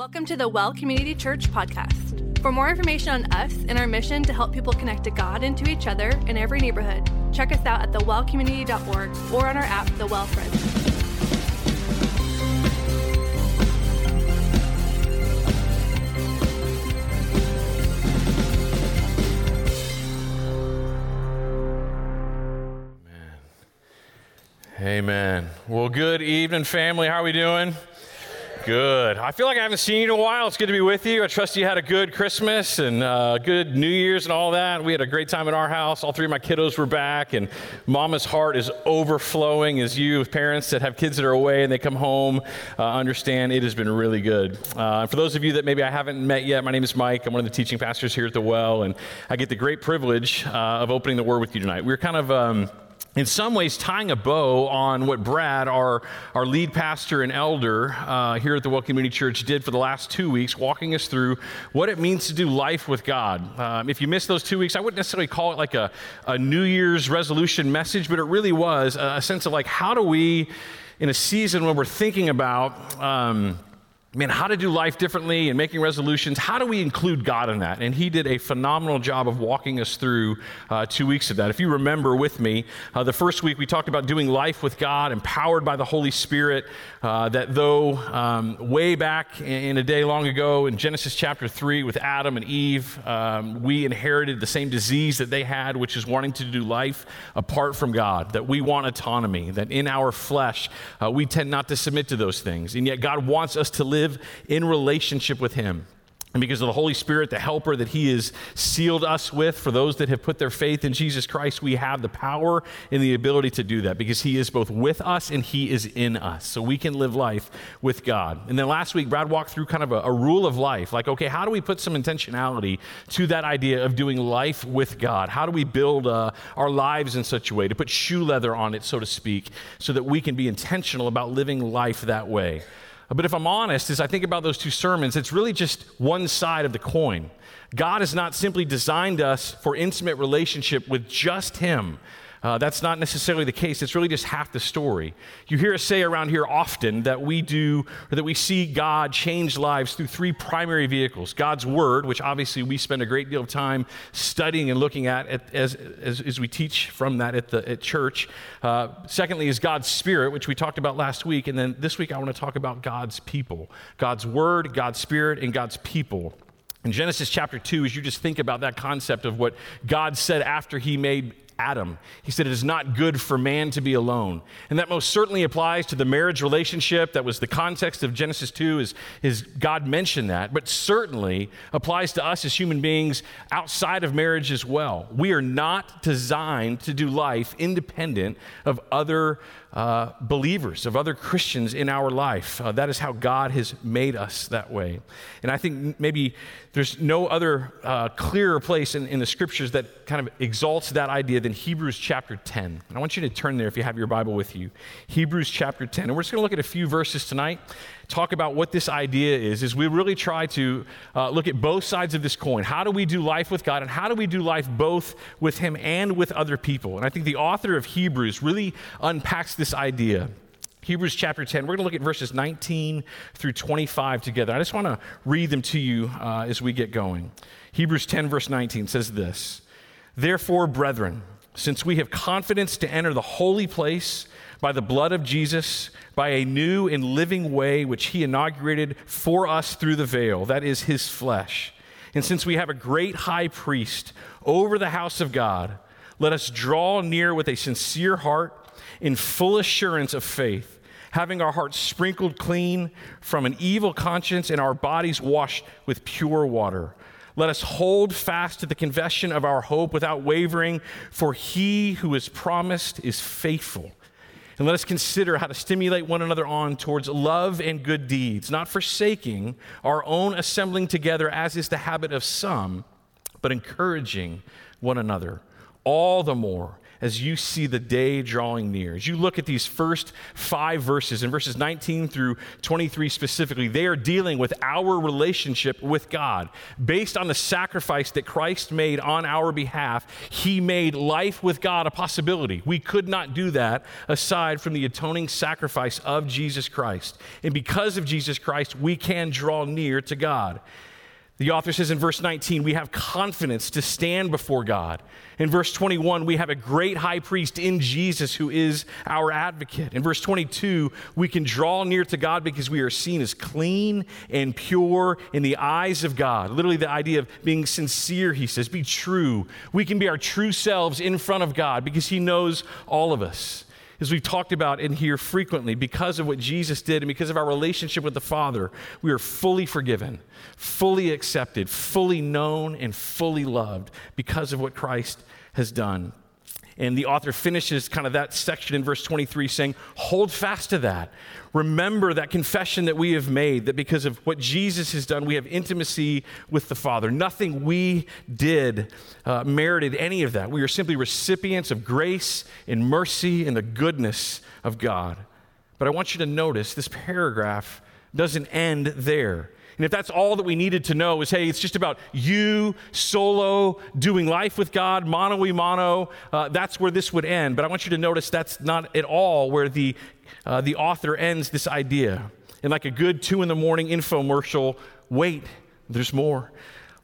Welcome to the Well Community Church podcast. For more information on us and our mission to help people connect to God and to each other in every neighborhood, check us out at thewellcommunity.org or on our app, The Well Fresno. Amen. Well, good evening, family. How are we doing? Good. I feel like I haven't seen you in a while. It's good to be with you. I trust you had a good Christmas and uh, good New Year's and all that. We had a great time in our house. All three of my kiddos were back, and Mama's heart is overflowing as you, parents that have kids that are away and they come home, uh, understand it has been really good. Uh, for those of you that maybe I haven't met yet, my name is Mike. I'm one of the teaching pastors here at the Well, and I get the great privilege uh, of opening the Word with you tonight. We're kind of. Um, in some ways tying a bow on what Brad, our, our lead pastor and elder uh, here at the Well Community Church, did for the last two weeks, walking us through what it means to do life with God. Um, if you missed those two weeks, I wouldn't necessarily call it like a, a New Year's resolution message, but it really was a, a sense of like, how do we, in a season when we're thinking about, um, man, how to do life differently and making resolutions. How do we include God in that? And he did a phenomenal job of walking us through uh, two weeks of that. If you remember with me, uh, the first week we talked about doing life with God, empowered by the Holy Spirit. Uh, that though um, way back in a day long ago in Genesis chapter 3 with Adam and Eve, um, we inherited the same disease that they had, which is wanting to do life apart from God, that we want autonomy, that in our flesh uh, we tend not to submit to those things. And yet God wants us to live live in relationship with Him. And because of the Holy Spirit, the helper that He has sealed us with, for those that have put their faith in Jesus Christ, we have the power and the ability to do that because He is both with us and He is in us. So we can live life with God. And then last week, Brad walked through kind of a, a rule of life like, okay, how do we put some intentionality to that idea of doing life with God? How do we build uh, our lives in such a way to put shoe leather on it, so to speak, so that we can be intentional about living life that way? But if I'm honest, as I think about those two sermons, it's really just one side of the coin. God has not simply designed us for intimate relationship with just Him, uh, that's not necessarily the case. It's really just half the story. You hear us say around here often that we do, or that we see God change lives through three primary vehicles God's Word, which obviously we spend a great deal of time studying and looking at, at as, as, as, we teach from that at, the, at church. Uh, secondly, is God's Spirit, which we talked about last week. And then this week, I want to talk about God's people God's Word, God's Spirit, and God's people. In Genesis chapter 2, as you just think about that concept of what God said after he made Adam. He said, It is not good for man to be alone. And that most certainly applies to the marriage relationship. That was the context of Genesis 2, is, is God mentioned that, but certainly applies to us as human beings outside of marriage as well. We are not designed to do life independent of other uh, believers, of other Christians in our life. Uh, that is how God has made us that way. And I think maybe there's no other uh, clearer place in, in, the scriptures that kind of exalts that idea than Hebrews chapter 10. And I want you to turn there if you have your Bible with you. Hebrews chapter 10. And we're just going to look at a few verses tonight talk about what this idea is, is we really try to uh, look at both sides of this coin. How do we do life with God, and how do we do life both with Him and with other people? And I think the author of Hebrews really unpacks this idea. Hebrews chapter 10, we're going to look at verses 19 through 25 together. I just want to read them to you uh, as we get going. Hebrews 10, verse 19 says this Therefore, brethren, since we have confidence to enter the holy place by the blood of Jesus, by a new and living way which he inaugurated for us through the veil, that is his flesh. And since we have a great high priest over the house of God, let us draw near with a sincere heart in full assurance of faith, having our hearts sprinkled clean from an evil conscience and our bodies washed with pure water. Let us hold fast to the confession of our hope without wavering, for he who is promised is faithful. And let us consider how to stimulate one another on towards love and good deeds, not forsaking our own assembling together, as is the habit of some, but encouraging one another. All the more as you see the day drawing near. As you look at these first five verses, in verses 19 through 23 specifically, they are dealing with our relationship with God. Based on the sacrifice that Christ made on our behalf, He made life with God a possibility. We could not do that aside from the atoning sacrifice of Jesus Christ. And because of Jesus Christ, we can draw near to God. The author says in verse 19, we have confidence to stand before God. In verse 21, we have a great high priest in Jesus who is our advocate. In verse 22, we can draw near to God because we are seen as clean and pure in the eyes of God. Literally, the idea of being sincere, he says, be true. We can be our true selves in front of God because he knows all of us as we've talked about in here frequently, because of what Jesus did and because of our relationship with the Father, we are fully forgiven, fully accepted, fully known, and fully loved because of what Christ has done. And the author finishes kind of that section in verse 23 saying, Hold fast to that. Remember that confession that we have made, that because of what Jesus has done, we have intimacy with the Father. Nothing we did uh, merited any of that. We are simply recipients of grace and mercy and the goodness of God. But I want you to notice this paragraph doesn't end there. And if that's all that we needed to know is, hey, it's just about you solo doing life with God, mono y mono, uh, that's where this would end. But I want you to notice that's not at all where the, uh, the author ends this idea. And like a good two in the morning infomercial, wait, there's more.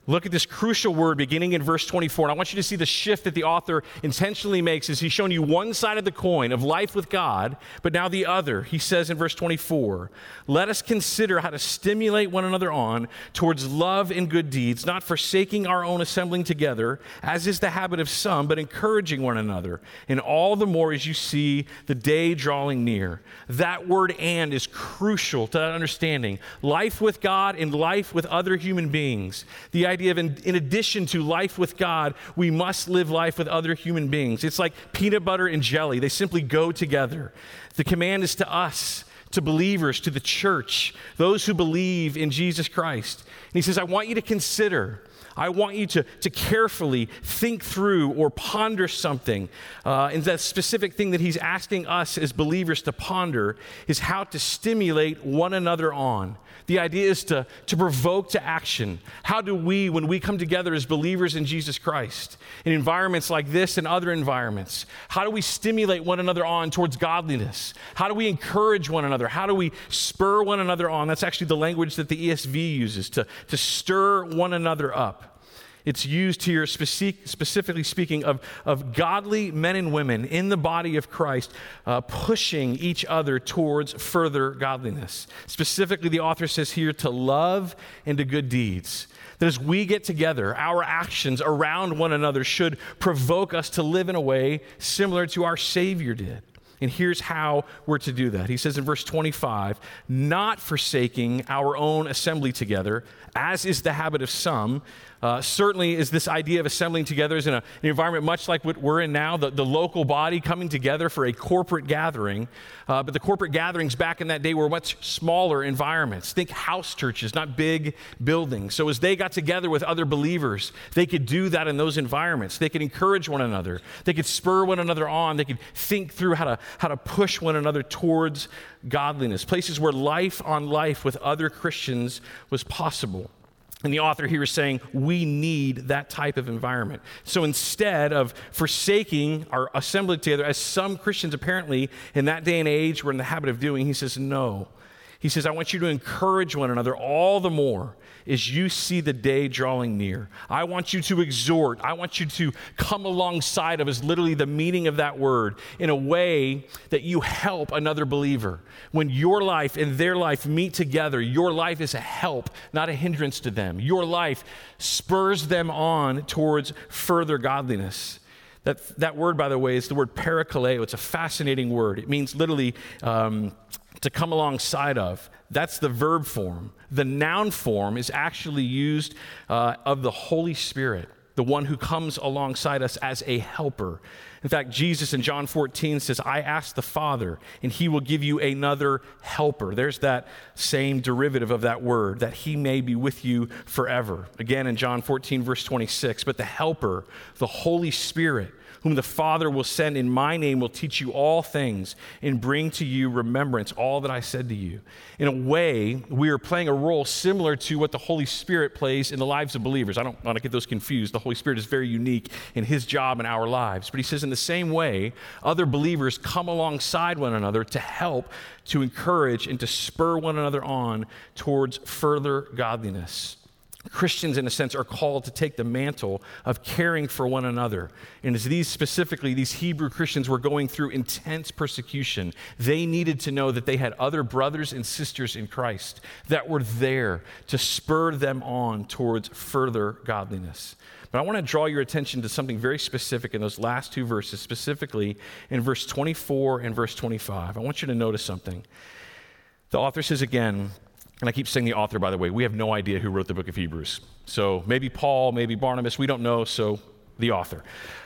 Look at this crucial word beginning in verse 24. And I want you to see the shift that the author intentionally makes as he's shown you one side of the coin of life with God, but now the other. He says in verse 24, Let us consider how to stimulate one another on towards love and good deeds, not forsaking our own assembling together, as is the habit of some, but encouraging one another. And all the more as you see the day drawing near. That word and is crucial to that understanding. Life with God and life with other human beings. The idea of, in, in addition to life with God, we must live life with other human beings. It's like peanut butter and jelly, they simply go together. The command is to us to believers, to the church, those who believe in Jesus Christ. And he says, I want you to consider. I want you to, to carefully think through or ponder something. Uh, and that specific thing that he's asking us as believers to ponder is how to stimulate one another on. The idea is to, to provoke to action. How do we, when we come together as believers in Jesus Christ, in environments like this and other environments, how do we stimulate one another on towards godliness? How do we encourage one another? How do we spur one another on? That's actually the language that the ESV uses to, to stir one another up. It's used here specific, specifically speaking of, of godly men and women in the body of Christ uh, pushing each other towards further godliness. Specifically, the author says here to love and to good deeds. That as we get together, our actions around one another should provoke us to live in a way similar to our Savior did. And here's how we're to do that. He says in verse 25, not forsaking our own assembly together, as is the habit of some, uh, certainly is this idea of assembling together is in a, an environment much like what we're in now, the, the local body coming together for a corporate gathering. Uh, but the corporate gatherings back in that day were much smaller environments. Think house churches, not big buildings. So as they got together with other believers, they could do that in those environments. They could encourage one another. They could spur one another on. They could think through how to, how to push one another towards godliness, places where life on life with other Christians was possible. And the author here is saying we need that type of environment. So instead of forsaking our assembly together, as some Christians apparently in that day and age were in the habit of doing, he says, no. He says, I want you to encourage one another all the more as you see the day drawing near. I want you to exhort. I want you to come alongside of, is literally the meaning of that word, in a way that you help another believer. When your life and their life meet together, your life is a help, not a hindrance to them. Your life spurs them on towards further godliness. That, that word, by the way, is the word parakaleo. It's a fascinating word. It means literally um, to come alongside of. That's the verb form. The noun form is actually used uh, of the Holy Spirit, the one who comes alongside us as a helper. In fact, Jesus in John 14 says, I ask the Father, and he will give you another helper. There's that same derivative of that word, that he may be with you forever. Again in John 14, verse 26, but the helper, the Holy Spirit, whom the Father will send in my name will teach you all things and bring to you remembrance all that I said to you. In a way, we are playing a role similar to what the Holy Spirit plays in the lives of believers. I don't want to get those confused. The Holy Spirit is very unique in his job in our lives. But he says, in the same way, other believers come alongside one another to help, to encourage, and to spur one another on towards further godliness. Christians, in a sense, are called to take the mantle of caring for one another. And as these specifically, these Hebrew Christians were going through intense persecution, they needed to know that they had other brothers and sisters in Christ that were there to spur them on towards further godliness. But I want to draw your attention to something very specific in those last two verses, specifically in verse 24 and verse 25. I want you to notice something. The author says again, and I keep saying the author, by the way. We have no idea who wrote the book of Hebrews. So maybe Paul, maybe Barnabas, we don't know, so the author.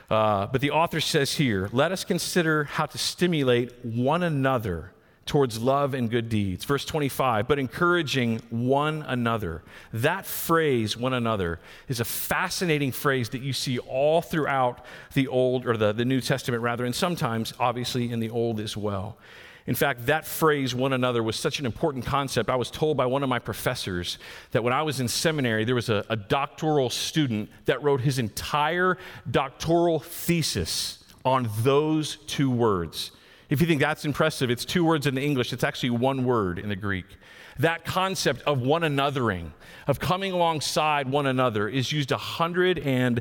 Uh, but the author says here, let us consider how to stimulate one another towards love and good deeds. Verse 25, but encouraging one another. That phrase, one another, is a fascinating phrase that you see all throughout the Old, or the, the New Testament rather, and sometimes, obviously, in the Old as well. In fact, that phrase, one another, was such an important concept. I was told by one of my professors that when I was in seminary, there was a, a doctoral student that wrote his entire doctoral thesis on those two words. If you think that's impressive, it's two words in the English, it's actually one word in the Greek. That concept of one anothering, of coming alongside one another, is used a hundred and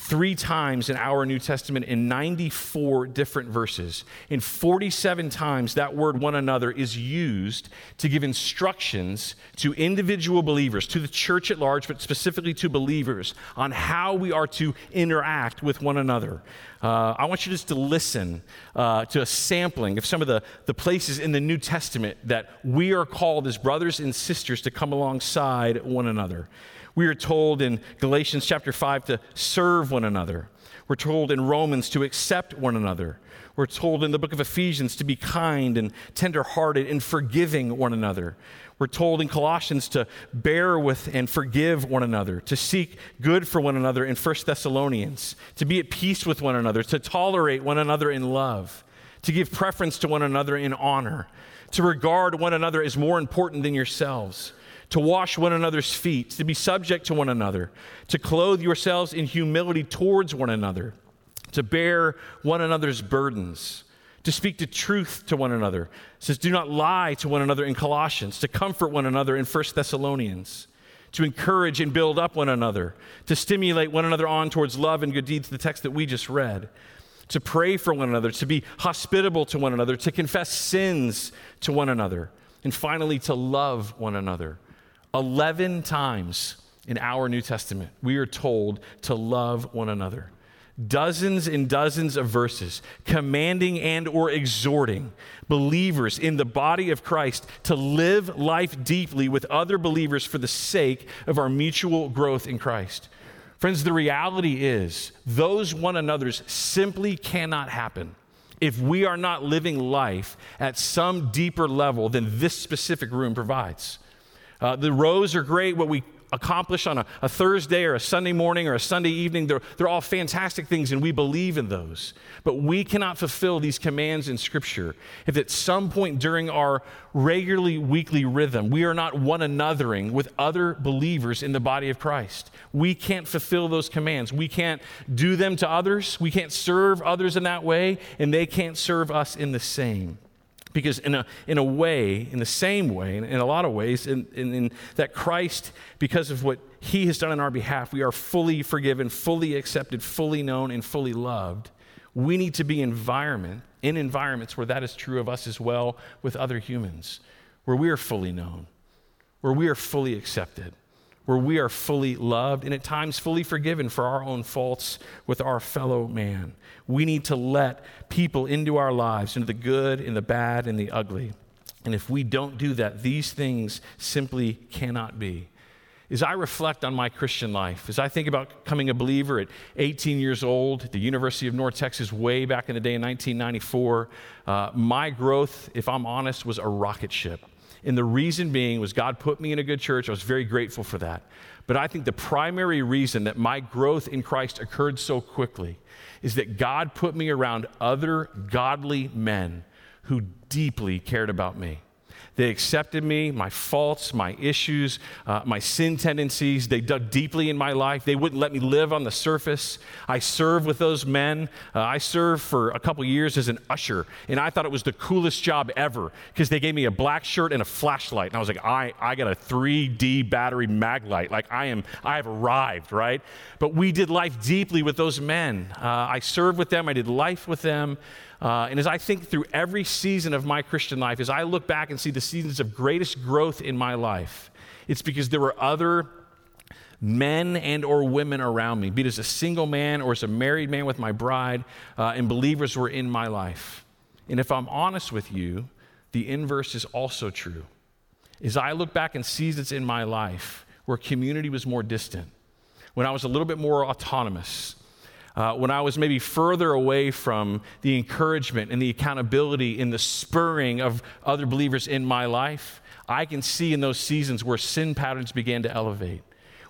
three times in our New Testament in 94 different verses. In 47 times, that word one another is used to give instructions to individual believers, to the church at large, but specifically to believers, on how we are to interact with one another. Uh, I want you just to listen uh, to a sampling of some of the, the places in the New Testament that we are called as brothers and sisters to come alongside one another. We are told in Galatians chapter 5 to serve one another. We're told in Romans to accept one another. We're told in the book of Ephesians to be kind and tenderhearted and forgiving one another. We're told in Colossians to bear with and forgive one another, to seek good for one another in 1 Thessalonians, to be at peace with one another, to tolerate one another in love, to give preference to one another in honor, to regard one another as more important than yourselves to wash one another's feet, to be subject to one another, to clothe yourselves in humility towards one another, to bear one another's burdens, to speak the truth to one another. It says, do not lie to one another in Colossians, to comfort one another in 1 Thessalonians, to encourage and build up one another, to stimulate one another on towards love and good deeds, the text that we just read. To pray for one another, to be hospitable to one another, to confess sins to one another, and finally to love one another 11 times in our New Testament, we are told to love one another. Dozens and dozens of verses commanding and or exhorting believers in the body of Christ to live life deeply with other believers for the sake of our mutual growth in Christ. Friends, the reality is those one another's simply cannot happen if we are not living life at some deeper level than this specific room provides. Uh, the rows are great. What we accomplish on a, a, Thursday or a Sunday morning or a Sunday evening, they're, they're all fantastic things and we believe in those. But we cannot fulfill these commands in Scripture if at some point during our regularly weekly rhythm we are not one anothering with other believers in the body of Christ. We can't fulfill those commands. We can't do them to others. We can't serve others in that way, and they can't serve us in the same. Because, in a, in a way, in the same way, in, in a lot of ways, in, in, in, that Christ, because of what he has done on our behalf, we are fully forgiven, fully accepted, fully known, and fully loved. We need to be environment, in environments where that is true of us as well with other humans, where we are fully known, where we are fully accepted, where we are fully loved, and at times fully forgiven for our own faults with our fellow man. We need to let people into our lives, into the good, and the bad, and the ugly. And if we don't do that, these things simply cannot be. as I reflect on my Christian life, as I think about becoming a believer at 18 years old at the University of North Texas way back in the day in 1994, uh, my growth, if I'm honest, was a rocket ship. And the reason being was God put me in a good church. I was very grateful for that. But I think the primary reason that my growth in Christ occurred so quickly is that God put me around other godly men who deeply cared about me. They accepted me, my faults, my issues, uh, my sin tendencies. They dug deeply in my life. They wouldn't let me live on the surface. I served with those men. Uh, I served for a couple years as an usher, and I thought it was the coolest job ever because they gave me a black shirt and a flashlight. And I was like, I, I got a 3D battery mag light. Like, I am, I have arrived, right? But we did life deeply with those men. Uh, I served with them, I did life with them. Uh, and as I think through every season of my Christian life, as I look back and see the seasons of greatest growth in my life, it's because there were other men and or women around me, be it as a single man or as a married man with my bride, uh, and believers were in my life. And if I'm honest with you, the inverse is also true. As I look back in seasons in my life where community was more distant, when I was a little bit more autonomous, uh, when I was maybe further away from the encouragement and the accountability and the spurring of other believers in my life, I can see in those seasons where sin patterns began to elevate,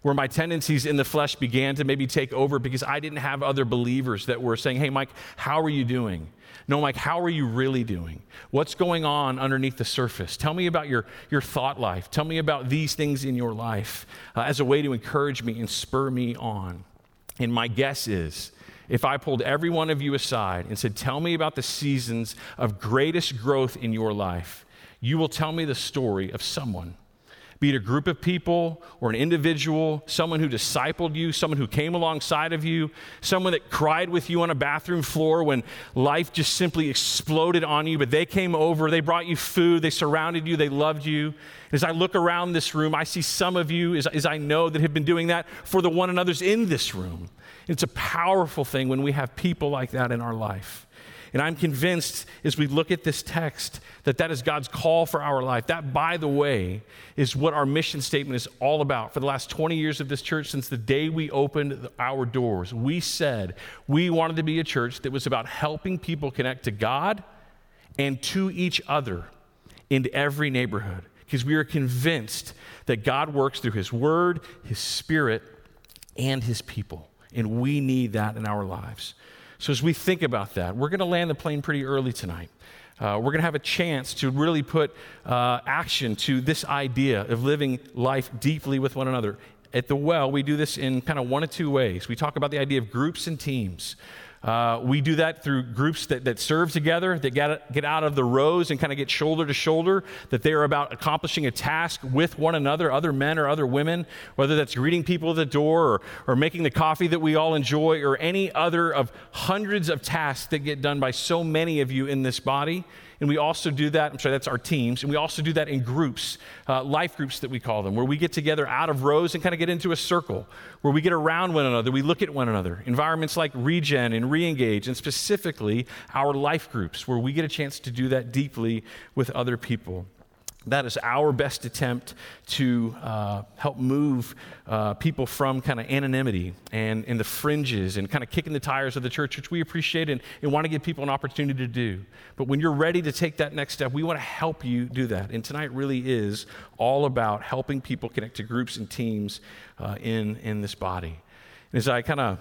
where my tendencies in the flesh began to maybe take over because I didn't have other believers that were saying, Hey, Mike, how are you doing? No, Mike, how are you really doing? What's going on underneath the surface? Tell me about your, your thought life. Tell me about these things in your life uh, as a way to encourage me and spur me on. And my guess is if I pulled every one of you aside and said, Tell me about the seasons of greatest growth in your life, you will tell me the story of someone. Be it a group of people or an individual, someone who discipled you, someone who came alongside of you, someone that cried with you on a bathroom floor when life just simply exploded on you, but they came over, they brought you food, they surrounded you, they loved you. As I look around this room, I see some of you, as, as I know, that have been doing that for the one another's in this room. It's a powerful thing when we have people like that in our life. And I'm convinced as we look at this text that that is God's call for our life. That, by the way, is what our mission statement is all about. For the last 20 years of this church, since the day we opened our doors, we said we wanted to be a church that was about helping people connect to God and to each other in every neighborhood. Because we are convinced that God works through His Word, His Spirit, and His people. And we need that in our lives. So, as we think about that, we're going to land the plane pretty early tonight. Uh, we're going to have a chance to really put uh, action to this idea of living life deeply with one another. At the well, we do this in kind of one of two ways. We talk about the idea of groups and teams. Uh, we do that through groups that, that serve together, that get, get out of the rows and kind of get shoulder to shoulder, that they are about accomplishing a task with one another, other men or other women, whether that's greeting people at the door or, or making the coffee that we all enjoy or any other of hundreds of tasks that get done by so many of you in this body. And we also do that, I'm sorry, that's our teams. And we also do that in groups, uh, life groups that we call them, where we get together out of rows and kind of get into a circle, where we get around one another, we look at one another. Environments like Regen and Reengage, and specifically our life groups, where we get a chance to do that deeply with other people. That is our best attempt to uh, help move uh, people from kind of anonymity and, in the fringes and kind of kicking the tires of the church, which we appreciate and, and want to give people an opportunity to do. But when you're ready to take that next step, we want to help you do that. And tonight really is all about helping people connect to groups and teams uh, in, in this body. And as I kind of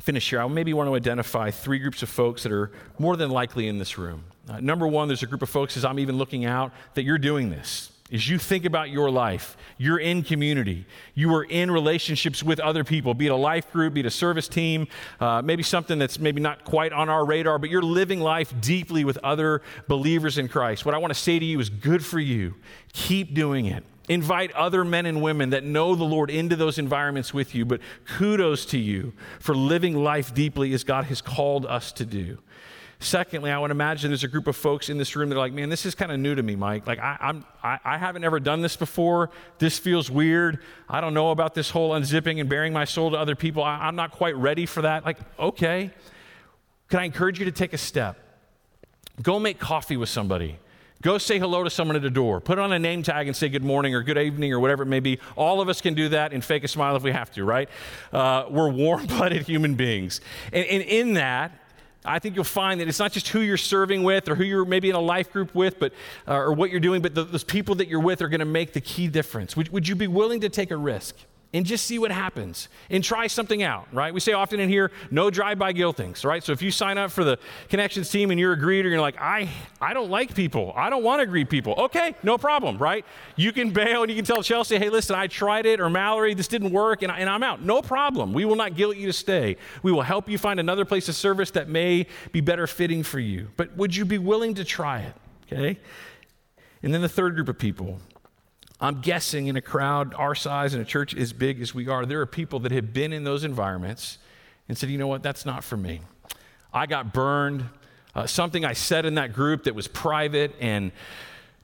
finish here, I maybe want to identify three groups of folks that are more than likely in this room. Uh, number one, there's a group of folks as I'm even looking out that you're doing this. As you think about your life, you're in community, you are in relationships with other people, be it a life group, be it a service team, uh, maybe something that's maybe not quite on our radar, but you're living life deeply with other believers in Christ. What I want to say to you is good for you. Keep doing it. Invite other men and women that know the Lord into those environments with you, but kudos to you for living life deeply as God has called us to do. Secondly, I would imagine there's a group of folks in this room that are like, man, this is kind of new to me, Mike. Like, I, I'm, I, I haven't ever done this before. This feels weird. I don't know about this whole unzipping and bearing my soul to other people. I, I'm not quite ready for that. Like, okay. Can I encourage you to take a step? Go make coffee with somebody Go say hello to someone at the door. Put on a name tag and say good morning or good evening or whatever it may be. All of us can do that and fake a smile if we have to, right? Uh, we're warm blooded human beings. And, and in that, I think you'll find that it's not just who you're serving with or who you're maybe in a life group with, but uh, or what you're doing, but the, those people that you're with are going to make the key difference. Would, would you be willing to take a risk? And just see what happens and try something out, right? We say often in here, no drive-by guiltings, right? So if you sign up for the connections team and you're a greeter, you're like, I, I don't like people. I don't want to greet people. Okay, no problem, right? You can bail and you can tell Chelsea, hey, listen, I tried it, or Mallory, this didn't work, and, I, and I'm out. No problem. We will not guilt you to stay. We will help you find another place of service that may be better fitting for you. But would you be willing to try it? Okay? And then the third group of people I'm guessing in a crowd our size and a church as big as we are, there are people that have been in those environments and said, you know what, that's not for me. I got burned. Uh, something I said in that group that was private and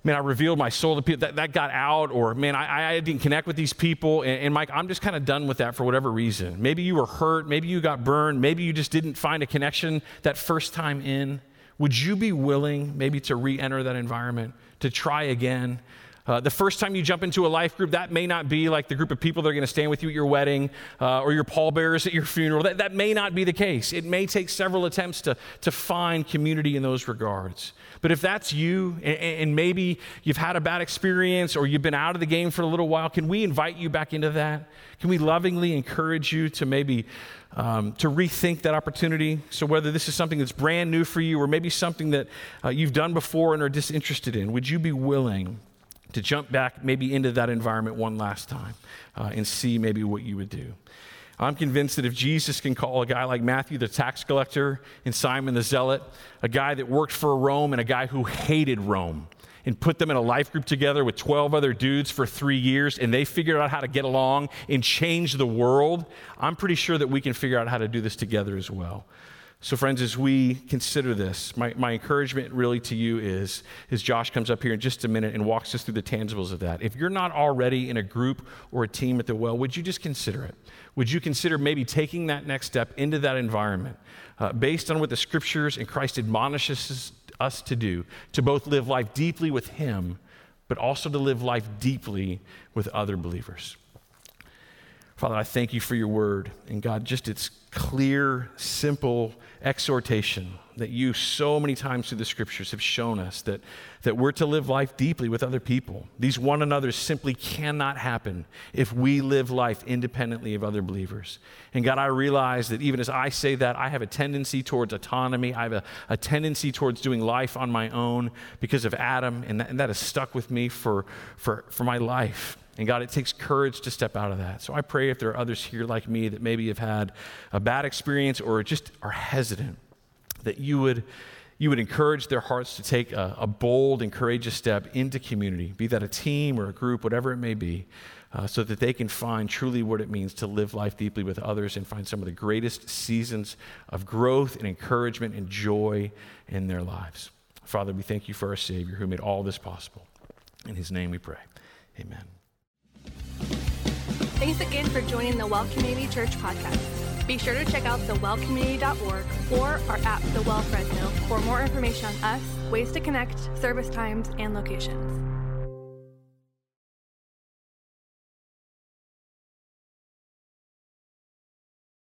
man, I revealed my soul to people that, that got out, or man, I, I didn't connect with these people. And, and Mike, I'm just kind of done with that for whatever reason. Maybe you were hurt, maybe you got burned, maybe you just didn't find a connection that first time in. Would you be willing maybe to re enter that environment, to try again? Uh, the first time you jump into a life group, that may not be like the group of people that are going to stand with you at your wedding uh, or your pallbearers at your funeral. That, that may not be the case. It may take several attempts to, to find community in those regards. But if that's you, and, and maybe you've had a bad experience or you've been out of the game for a little while, can we invite you back into that? Can we lovingly encourage you to maybe um, to rethink that opportunity. So, whether this is something that's brand new for you or maybe something that uh, you've done before and are disinterested in, would you be willing to jump back maybe into that environment one last time uh, and see maybe what you would do. I'm convinced that if Jesus can call a guy like Matthew, the tax collector, and Simon the zealot, a guy that worked for Rome and a guy who hated Rome, and put them in a life group together with 12 other dudes for three years, and they figured out how to get along and change the world, I'm pretty sure that we can figure out how to do this together as well. So, friends, as we consider this, my, my encouragement really to you is, as Josh comes up here in just a minute and walks us through the tangibles of that. If you're not already in a group or a team at the well, would you just consider it? Would you consider maybe taking that next step into that environment uh, based on what the scriptures and Christ admonishes us to do, to both live life deeply with Him, but also to live life deeply with other believers? Father, I thank you for your word. And God, just its clear, simple exhortation that you so many times through the scriptures have shown us that, that we're to live life deeply with other people. These one another simply cannot happen if we live life independently of other believers. And God, I realize that even as I say that, I have a tendency towards autonomy. I have a, a tendency towards doing life on my own because of Adam, and that, and that has stuck with me for, for, for my life. And God, it takes courage to step out of that. So I pray if there are others here like me that maybe have had a bad experience or just are hesitant, that you would, you would encourage their hearts to take a, a bold and courageous step into community, be that a team or a group, whatever it may be, uh, so that they can find truly what it means to live life deeply with others and find some of the greatest seasons of growth and encouragement and joy in their lives. Father, we thank you for our Savior who made all this possible. In his name we pray. Amen. Thanks again for joining the Well Community Church podcast. Be sure to check out thewellcommunity.org or our app, The Well Fresno, for more information on us, ways to connect, service times, and locations.